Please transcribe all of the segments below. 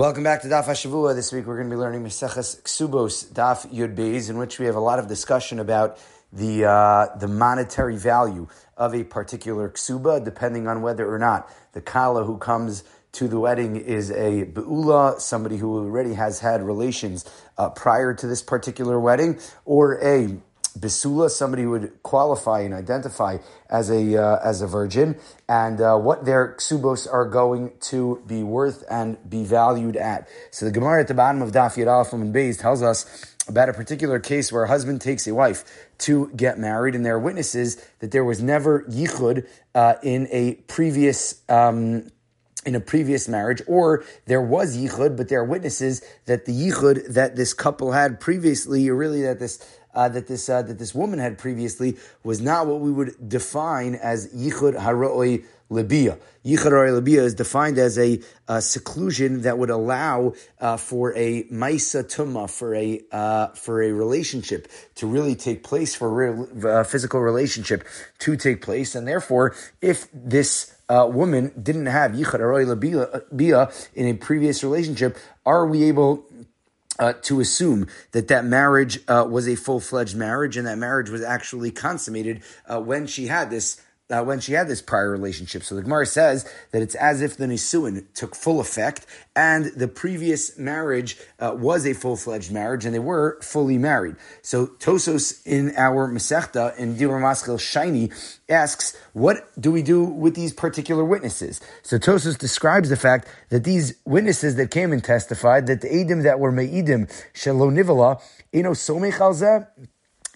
Welcome back to Daf Hashavua. This week we're going to be learning Maseches Ksubos Daf Yud Beis, in which we have a lot of discussion about the uh, the monetary value of a particular ksuba, depending on whether or not the kala who comes to the wedding is a beula, somebody who already has had relations uh, prior to this particular wedding, or a Besula, somebody who would qualify and identify as a uh, as a virgin, and uh, what their ksubos are going to be worth and be valued at. So the Gemara at the bottom of Daf Yad from and Beis tells us about a particular case where a husband takes a wife to get married, and there are witnesses that there was never yichud uh, in a previous. Um, in a previous marriage, or there was yichud, but there are witnesses that the yichud that this couple had previously, or really that this uh, that this uh, that this woman had previously was not what we would define as yichud haroi. Yichud haroi libia is defined as a, a seclusion that would allow uh, for a maisa tuma for a uh, for a relationship to really take place for a uh, physical relationship to take place, and therefore, if this uh, woman didn't have yichud haroi libia in a previous relationship, are we able uh, to assume that that marriage uh, was a full fledged marriage and that marriage was actually consummated uh, when she had this uh, when she had this prior relationship. So the Gemara says that it's as if the Nisuin took full effect and the previous marriage uh, was a full fledged marriage and they were fully married. So Tosos in our Masechta in Dibur Maskil Shiny asks, what do we do with these particular witnesses? So Tosos describes the fact that these witnesses that came and testified that the Edim that were Me'idim Shalonivala, Ino Somech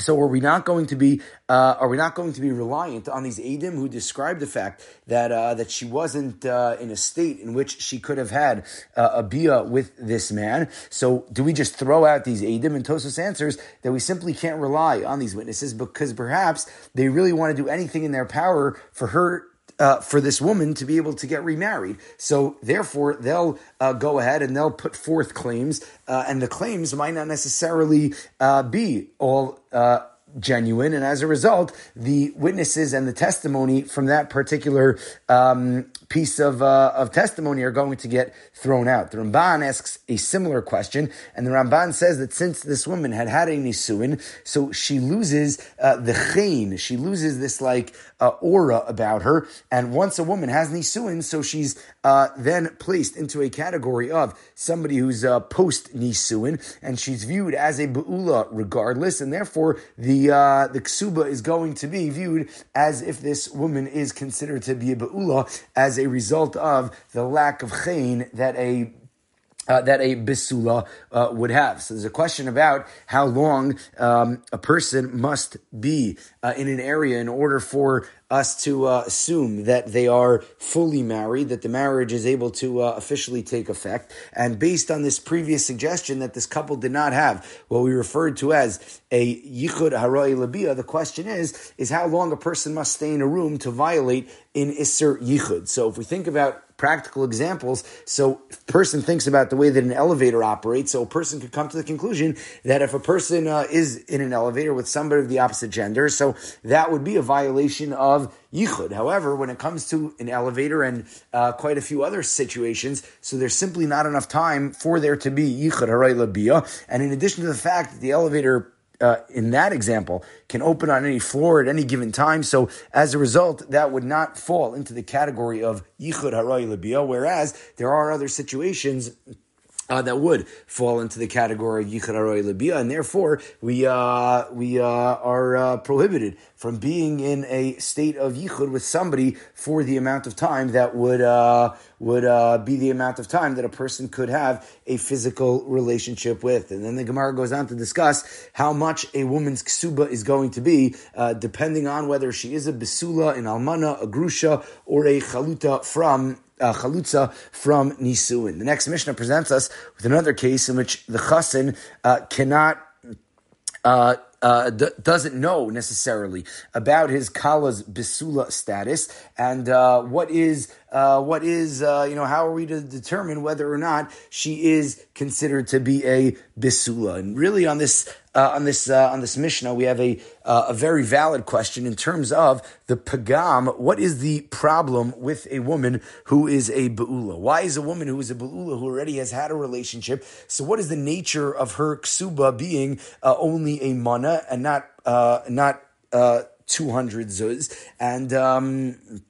so are we not going to be uh, are we not going to be reliant on these Adim who described the fact that uh, that she wasn't uh, in a state in which she could have had uh, a bia with this man? So do we just throw out these Adim? And Tosos answers that we simply can't rely on these witnesses because perhaps they really want to do anything in their power for her uh, for this woman to be able to get remarried. So therefore, they'll uh, go ahead and they'll put forth claims, uh, and the claims might not necessarily uh, be all uh, genuine, and as a result, the witnesses and the testimony from that particular um, piece of uh, of testimony are going to get thrown out. The Ramban asks a similar question, and the Ramban says that since this woman had had a nisuin, so she loses uh, the chain, she loses this like uh, aura about her, and once a woman has nisuin, so she's uh, then placed into a category of somebody who's uh, post nisuin, and she's viewed as a beula regardless, and therefore the uh, the ksuba is going to be viewed as if this woman is considered to be a beula as a result of the lack of chain that a uh, that a bisula uh, would have. So there's a question about how long um, a person must be uh, in an area in order for us to uh, assume that they are fully married, that the marriage is able to uh, officially take effect. And based on this previous suggestion that this couple did not have what we referred to as a yichud haroi labia, the question is, is how long a person must stay in a room to violate in isser yichud. So if we think about practical examples. So person thinks about the way that an elevator operates. So a person could come to the conclusion that if a person uh, is in an elevator with somebody of the opposite gender, so that would be a violation of yichud. However, when it comes to an elevator and uh, quite a few other situations, so there's simply not enough time for there to be yichud haray labia. And in addition to the fact that the elevator uh, in that example can open on any floor at any given time. So as a result, that would not fall into the category of yichud haray labia. Whereas there are other situations uh, that would fall into the category of yichud haroy libia, and therefore we uh, we uh, are uh, prohibited from being in a state of yichud with somebody for the amount of time that would uh, would uh, be the amount of time that a person could have a physical relationship with. And then the Gemara goes on to discuss how much a woman's ksuba is going to be, depending on whether she is a besula, an almana, a grusha, or a chaluta from uh, chalutza from nisuin. The next Mishnah presents us with another case in which the chassan uh, cannot. Uh, uh, d- doesn't know necessarily about his kala's bisula status and uh, what is uh, what is, uh, you know, how are we to determine whether or not she is considered to be a bisula? And really, on this uh, on this uh, on this Mishnah, we have a uh, a very valid question in terms of the pagam. What is the problem with a woman who is a beula? Why is a woman who is a beula who already has had a relationship? So, what is the nature of her ksuba being uh, only a mana and not uh, not uh, two hundred zuz? And um,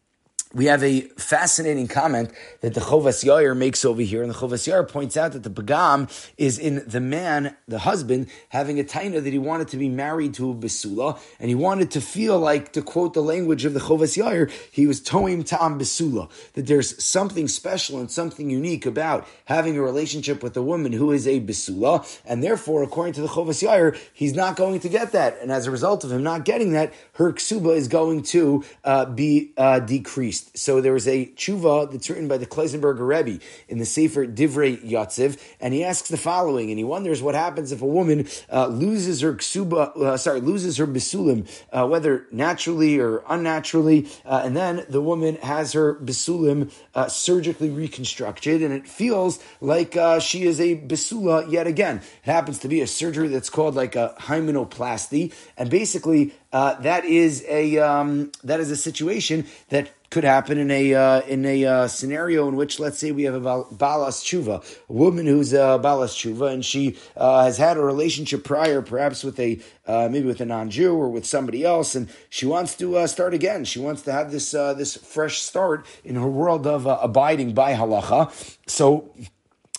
we have a fascinating comment that the Chovas Yair makes over here, and the Chovas Yair points out that the Pagam is in the man, the husband, having a taina that he wanted to be married to a Besula, and he wanted to feel like, to quote the language of the Chovas Yair, he was toim ta'am Besula, that there's something special and something unique about having a relationship with a woman who is a Besula, and therefore, according to the Chovas Yair, he's not going to get that, and as a result of him not getting that, her ksuba is going to uh, be uh, decreased. So there was a tshuva that's written by the Klausenberger Rebbe in the Sefer Divrei Yatziv, and he asks the following, and he wonders what happens if a woman uh, loses her ksuba, uh, sorry, loses her bisulim, uh, whether naturally or unnaturally, uh, and then the woman has her bisulim uh, surgically reconstructed, and it feels like uh, she is a bisula yet again. It happens to be a surgery that's called like a hymenoplasty, and basically that is a um, that is a situation that could happen in a uh, in a uh, scenario in which, let's say, we have a balas tshuva, a woman who's a balas tshuva, and she uh, has had a relationship prior, perhaps with a uh, maybe with a non-Jew or with somebody else, and she wants to uh, start again. She wants to have this uh, this fresh start in her world of abiding by halacha. So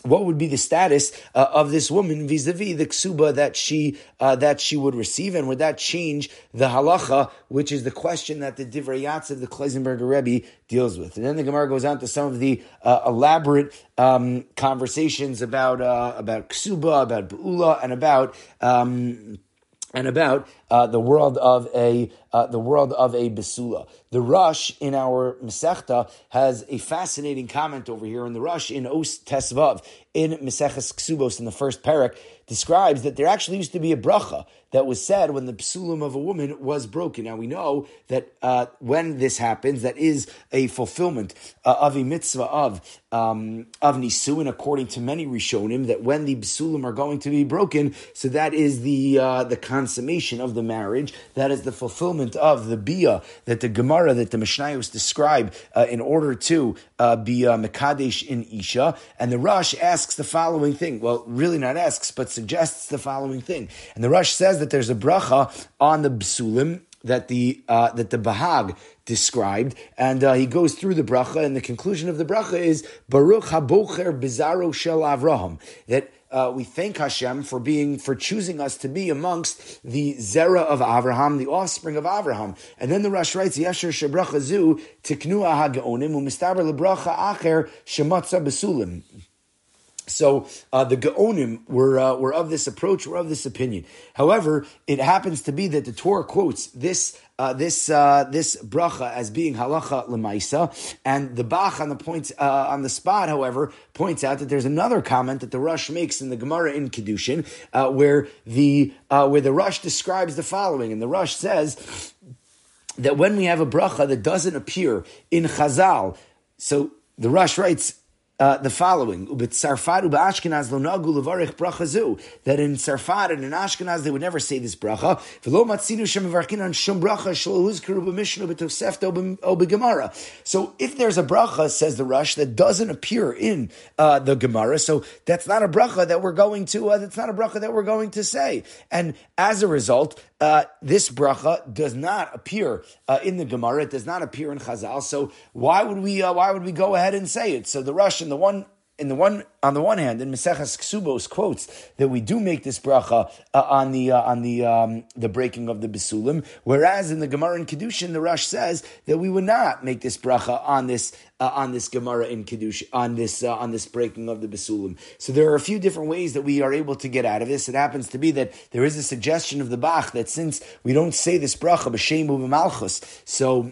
what would be the status uh, of this woman vis-a-vis the ksuba that she uh, that she would receive, and would that change the halacha, which is the question that the Divrei of the Klausenberger Rebbe, deals with. And then the Gemara goes on to some of the uh, elaborate um, conversations about uh, about ksuba, about beula, and about. Um, and about uh, the world of a uh, the world of a besula. The Rosh in our Masechta has a fascinating comment over here in the Rosh in Os Tesvav in Maseches Ksubos in the first parak describes that there actually used to be a bracha that was said when the psulim of a woman was broken. Now we know that uh, when this happens, that is a fulfillment uh, of a mitzvah of um, of nisuin, according to many rishonim, that when the psulim are going to be broken, so that is the uh, the consummation of the marriage. That is the fulfillment of the bia that the Gemara that the Mishnayos describe uh, in order to uh, be uh, mekadesh in isha. And the Rosh asks the following thing. Well, really not asks, but suggests the following thing. And the Rosh says that there's a bracha on the bsulim that the uh, that the Bahag described, and uh, he goes through the bracha, and the conclusion of the bracha is Baruch Habocher Bizarro Shel Avraham that. Uh, we thank Hashem for being for choosing us to be amongst the zera of Avraham, the offspring of Avraham. And then the Rosh writes, Yasher shebracha zu tiknu ahagaonim umistaber lebracha acher shematza besulim. So uh, the Gaonim were uh, were of this approach, were of this opinion. However, it happens to be that the Tur quotes this uh, this uh, this bracha as being halacha lemaisa, and the Bach on the point uh, on the spot, however, points out that there's another comment that the Rosh makes in the Gemara in Kedushin, uh, where the where the Rosh describes the following, and the Rosh says that when we have a bracha that doesn't appear in Chazal, so the Rosh writes uh, the following. That in Sarfat and in Ashkenaz they would never say this bracha. So if there's a bracha, says the Rosh, that doesn't appear in uh, the Gemara, so that's not a bracha that we're going to. Uh, that's not a bracha that we're going to say. And as a result, uh, this bracha does not appear uh, in the Gemara. It does not appear in Chazal. So why would we? Uh, why would we go ahead and say it? So the Russian, the one in the one on the one hand, in Maseches Ksubos quotes that we do make this bracha uh, on the uh, on the um, the breaking of the besulim, whereas in the Gemara in Kedushin, the Rosh says that we would not make this bracha on this uh, on this Gemara in Kiddush on this uh, on this breaking of the besulim. So there are a few different ways that we are able to get out of this. It happens to be that there is a suggestion of the Bach that since we don't say this bracha b'shem malchus, so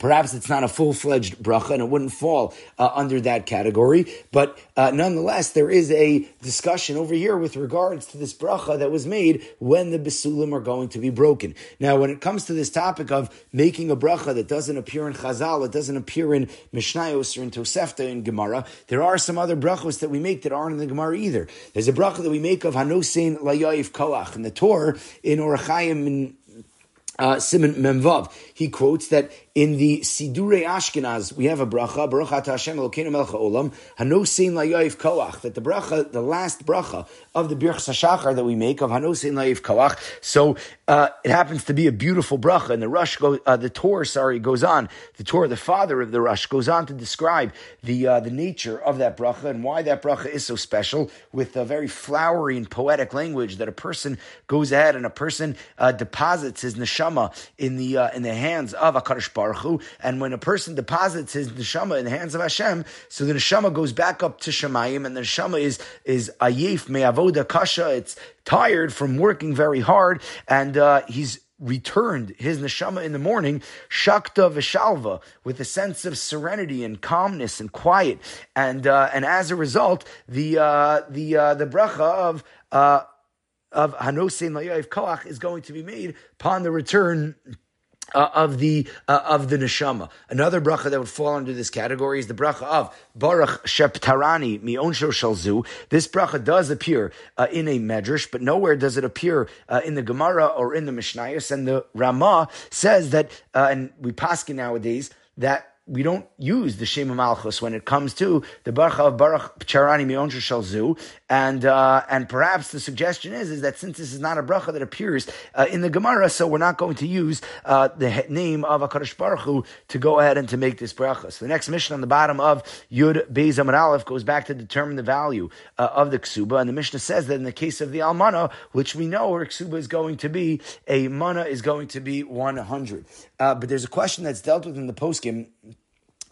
Perhaps it's not a full fledged bracha and it wouldn't fall uh, under that category. But uh, nonetheless, there is a discussion over here with regards to this bracha that was made when the besulim are going to be broken. Now, when it comes to this topic of making a bracha that doesn't appear in Chazal, it doesn't appear in Mishnayos or in Tosefta in Gemara, there are some other brachos that we make that aren't in the Gemara either. There's a bracha that we make of Hanosein Layaif Koach in the Tur in Orachayim in uh, Simon Memvav. He quotes that in the Sidure Ashkenaz, we have a bracha, bracha Hashem Elokeinu Melech Olam, Hanosein Layoif Koach, that the bracha, the last bracha of the Birch Sashachar that we make of Hanosein Layoif Koach. So uh, it happens to be a beautiful bracha, and the Rosh, go, uh, the Tur, sorry, goes on. The Tur, the father of the Rosh, goes on to describe the uh, the nature of that bracha and why that bracha is so special, with a very flowery and poetic language that a person goes ahead and a person uh, deposits his neshama in the uh, in the hands of a Baruch Hu. And when a person deposits his neshama in the hands of Hashem, so the neshama goes back up to Shemayim, and the neshama is is ayif me'avoda kasha. It's tired from working very hard, and uh, he's returned his neshama in the morning, shakta vishalva, with a sense of serenity and calmness and quiet, and uh, and as a result, the uh, the uh, the bracha of uh, of hanosein layav koach is going to be made upon the return uh, of the uh, of the neshama. Another bracha that would fall under this category is the bracha of Baruch Sheptarani Mionsho Shalzu. This bracha does appear uh, in a medrash, but nowhere does it appear uh, in the Gemara or in the Mishnayos. And the Rama says that, uh, and we paskin nowadays that we don't use the Shema Malchus when it comes to the Baruch of Baruch Charani Mionja Shalzu, and uh, and perhaps the suggestion is is that since this is not a bracha that appears uh, in the Gemara, so we're not going to use uh, the name of Hakadosh Baruch Hu to go ahead and to make this bracha. So the next mission on the bottom of Yud Beis Amar Aleph goes back to determine the value uh, of the ksuba, and the Mishnah says that in the case of the almana, which we know where ksuba is going to be, a mana is going to be one hundred. Uh, but there's a question that's dealt with in the poskim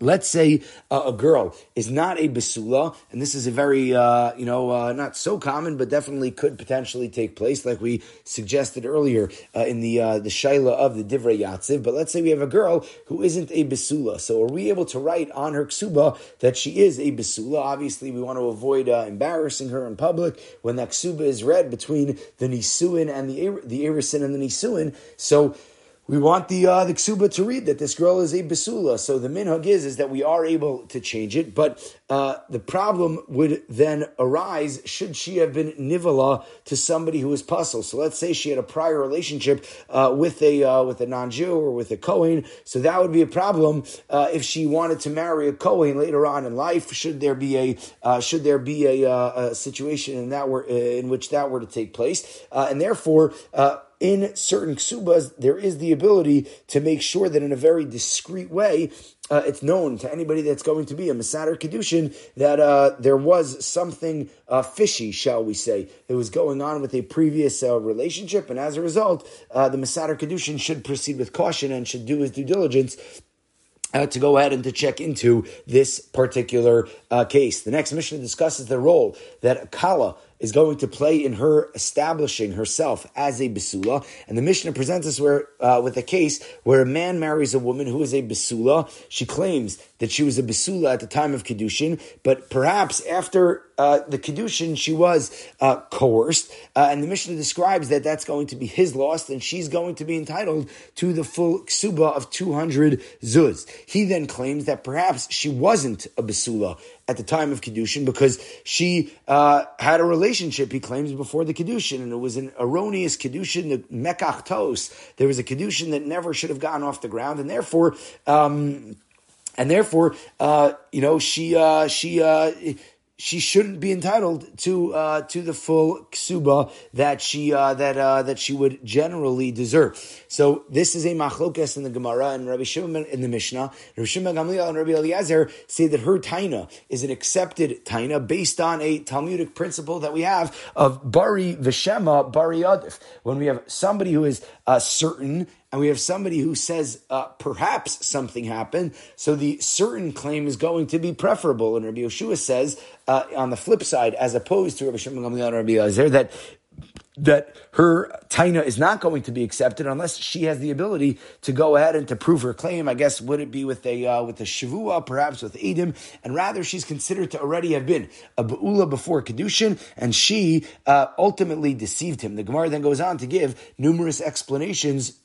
Let's say uh, a girl is not a basula, and this is a very, uh, you know, uh, not so common, but definitely could potentially take place, like we suggested earlier uh, in the uh, the shaila of the divrei yatziv. But let's say we have a girl who isn't a basula, so are we able to write on her ksuba that she is a basula? Obviously, we want to avoid uh, embarrassing her in public when that ksuba is read between the nisuin and the the erisin and the nisuin. So we want the uh, the ksuba to read that this girl is a basula. So the minhag is is that we are able to change it, but uh, the problem would then arise should she have been nivala to somebody who is was puzzle. So let's say she had a prior relationship uh, with a uh, with a non-Jew or with a Kohen. So that would be a problem uh, if she wanted to marry a Kohen later on in life. Should there be a uh, should there be a, a, situation in that were in which that were to take place, and therefore in certain ksubas, there is the ability to make sure that in a very discreet way, uh, it's known to anybody that's going to be a Masader Kedushin that uh, there was something uh, fishy, shall we say, that was going on with a previous uh, relationship. And as a result, uh, the Masader Kedushin should proceed with caution and should do his due diligence uh, to go ahead and to check into this particular uh, case. The next mission discusses the role that Kala is going to play in her establishing herself as a Basula. And the Mishnah presents us where, uh, with a case where a man marries a woman who is a Basula. She claims that she was a Basula at the time of Kiddushin, but perhaps after uh, the Kiddushin, she was uh, coerced. Uh, and the Mishnah describes that that's going to be his loss, and she's going to be entitled to the full ksuba of 200 zuz. He then claims that perhaps she wasn't a Basula at the time of Kiddushin because she uh, had a relationship, he claims, before the Kiddushin, and it was an erroneous Kiddushin, the Mekach Tos. There was a Kiddushin that never should have gotten off the ground, and therefore, um, and therefore, uh, you know, she, uh, she, uh, she shouldn't be entitled to uh, to the full ksuba that she uh, that uh, that she would generally deserve. So this is a machlokes in the Gemara and Rabbi Shimon in the Mishnah. Rabbi Shimon Gamliel and Rabbi Eliezer say that her taina is an accepted taina based on a Talmudic principle that we have of bari v'shema bari adif. When we have somebody who is uh, certain and we have somebody who says uh, perhaps something happened, so the certain claim is going to be preferable. And Rabbi Yehoshua says uh, on the flip side, as opposed to Rabbi Shimon Gamliel and Rabbi Elazar, that that her taina is not going to be accepted unless she has the ability to go ahead and to prove her claim. I guess would it be with a uh, with a shavua, perhaps with edim, and rather she's considered to already have been a beula before kedushin, and she uh, ultimately deceived him. The Gemara then goes on to give numerous explanations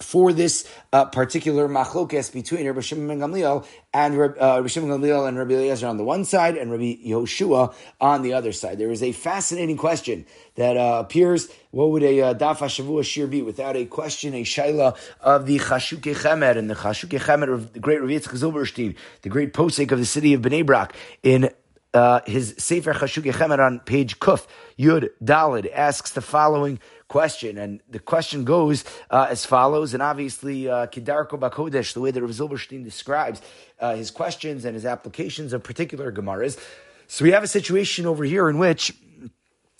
for this uh, particular machlokes between Rabbi Shimon ben Gamliel and uh, Rabbi Shimon Gamliel and Rabbi Eliezer on the one side and Rabbi Yehoshua on the other side. There is a fascinating question that uh, appears. What would a uh, daf hashavua shir be without a question, a shaila of the Chashuke Chemed and the Chashuke Chemed of the great Rabbi Yitzchak Zilberstein, the great posek of the city of Bnei Brak in uh, his Sefer Chashuke Chemed on page Kuf Yud Dalid asks the following question. And the question goes uh, as follows, and obviously, uh, Kidarko Bakodesh, the way that Rav Zilberstein describes uh, his questions and his applications of particular Gemaras. So we have a situation over here in which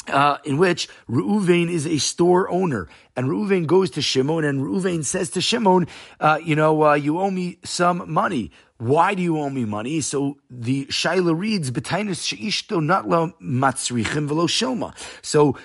uh, in which Reuven is a store owner, and Reuven goes to Shimon, and Reuven says to Shimon, uh, "You know, uh, you owe me some money. Why do you owe me money?" So the Shaila reads, "B'tainis sheishto not lo matzrichim velo shilma." So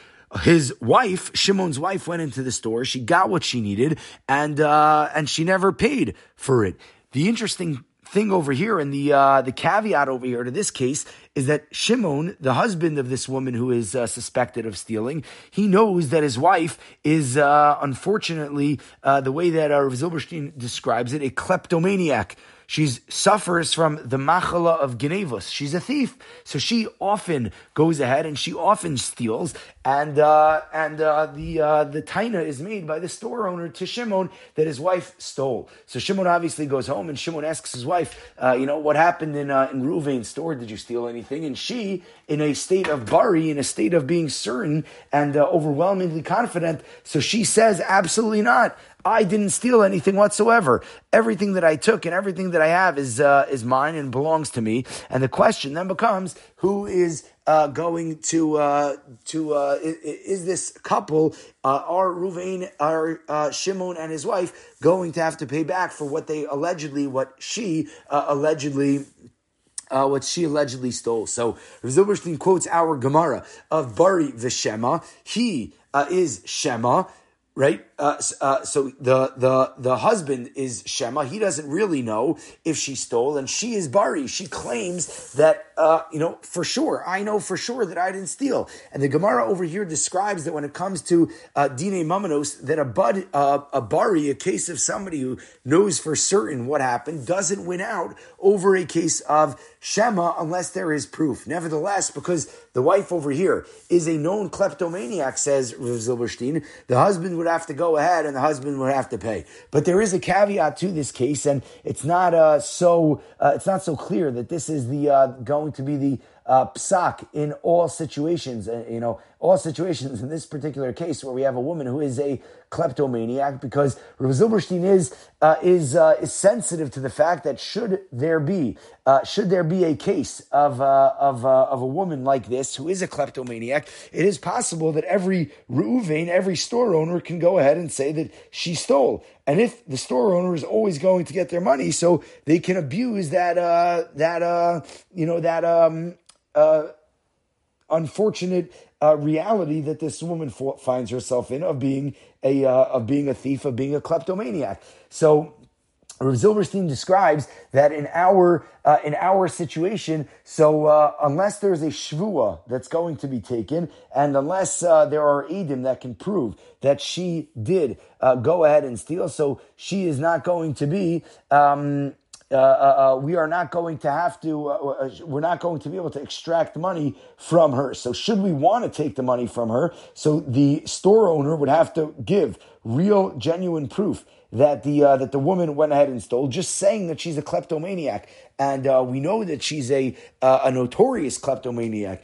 his wife, Shimon's wife, went into the store. She got what she needed, and uh, and she never paid for it. The interesting thing over here, and the uh, the caveat over here to this case is that Shimon, the husband of this woman who is uh, suspected of stealing, he knows that his wife is uh, unfortunately uh, the way that uh, Zilberstein describes it, a kleptomaniac. She suffers from the machala of genevus. She's a thief, so she often goes ahead and she often steals. And uh, and uh, the uh, the taina is made by the store owner to Shimon that his wife stole. So Shimon obviously goes home and Shimon asks his wife, uh, you know, what happened in uh, in Ruvain's store? Did you steal anything? And she, in a state of bari, in a state of being certain and uh, overwhelmingly confident, so she says, absolutely not. I didn't steal anything whatsoever. Everything that I took and everything that I have is uh, is mine and belongs to me. And the question then becomes, who is uh, going to uh, to uh, is, is, this couple uh, are Ruvain are uh, Shimon and his wife going to have to pay back for what they allegedly what she uh, allegedly uh, what she allegedly stole. So Zilberstein quotes our Gemara of Bari Vishema. He uh, is Shema right? Uh, uh, so the the the husband is Shema. He doesn't really know if she stole, and she is Bari. She claims that uh, you know for sure. I know for sure that I didn't steal. And the Gemara over here describes that when it comes to uh, Dine Mamanos, that a bud uh, a Bari, a case of somebody who knows for certain what happened, doesn't win out over a case of Shema unless there is proof. Nevertheless, because the wife over here is a known kleptomaniac, says Zilberstein, the husband would have to go ahead and the husband would have to pay. But there is a caveat to this case, and it's not uh, so uh, it's not so clear that this is the uh, going to be the uh, psak in all situations. Uh, you know, all situations in this particular case where we have a woman who is a kleptomaniac, because Rav Zilberstein is uh, is uh, is sensitive to the fact that should there be uh, should there be a case of uh, of uh, of a woman like this who is a kleptomaniac, it is possible that every Reuven, every store owner, can go ahead and say that she stole. And if the store owner is always going to get their money, so they can abuse that uh, that you know that um, unfortunate uh, reality that this woman finds herself in of being a uh, of being a thief, of being a kleptomaniac. So. Rav Zilberstein describes that in our uh, in our situation, so uh, unless there's a shvua that's going to be taken, and unless uh, there are edim that can prove that she did uh, go ahead and steal, so she is not going to be um, uh, uh, uh, we are not going to have to, uh, uh, we're not going to be able to extract money from her. So, should we want to take the money from her, so the store owner would have to give real, genuine proof that the uh, that the woman went ahead and stole, just saying that she's a kleptomaniac, and uh, we know that she's a uh, a notorious kleptomaniac,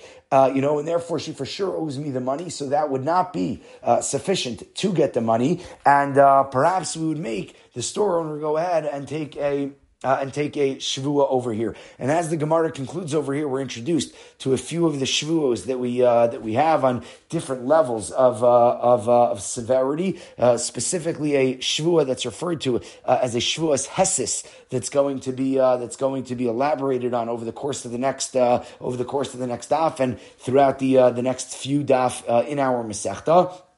you know, and therefore she for sure owes me the money. So that would not be sufficient to get the money, and perhaps we would make the store owner go ahead and take a uh, and take a shvua over here. And as the Gemara concludes over here, we're introduced to a few of the shvuos that we uh, that we have on different levels of uh, of, uh, of, severity. Uh, specifically, a shvua that's referred to uh, as a shvuas hesis that's going to be that's going to be elaborated on over the course of the next over the course of the next daf and throughout the the next few daf in our masechta.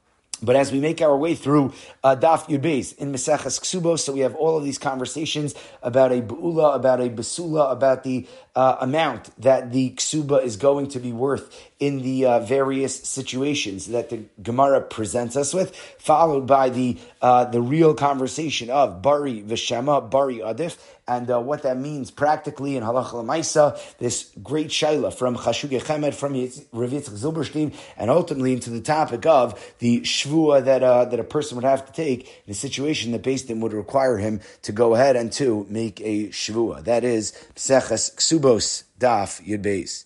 But as we make our way through uh, Daf Yud Beis in Meseches Ksubos, so we have all of these conversations about a Be'ula, about a Basula, about the uh, amount that the Ksuba is going to be worth in the uh, various situations that the Gemara presents us with, followed by the uh, the real conversation of Bari Veshema, Bari Adif, and uh, what that means practically in Halacha Lamaisa, this great shaila from Chashuke Chemed, from Rav Yitzchak Zilberstein, and ultimately into the topic of the shvua that uh, that a person would have to take in a situation that based would require him to go ahead and to make a shvua. That is Seches Ksubos Daf Yud Beis.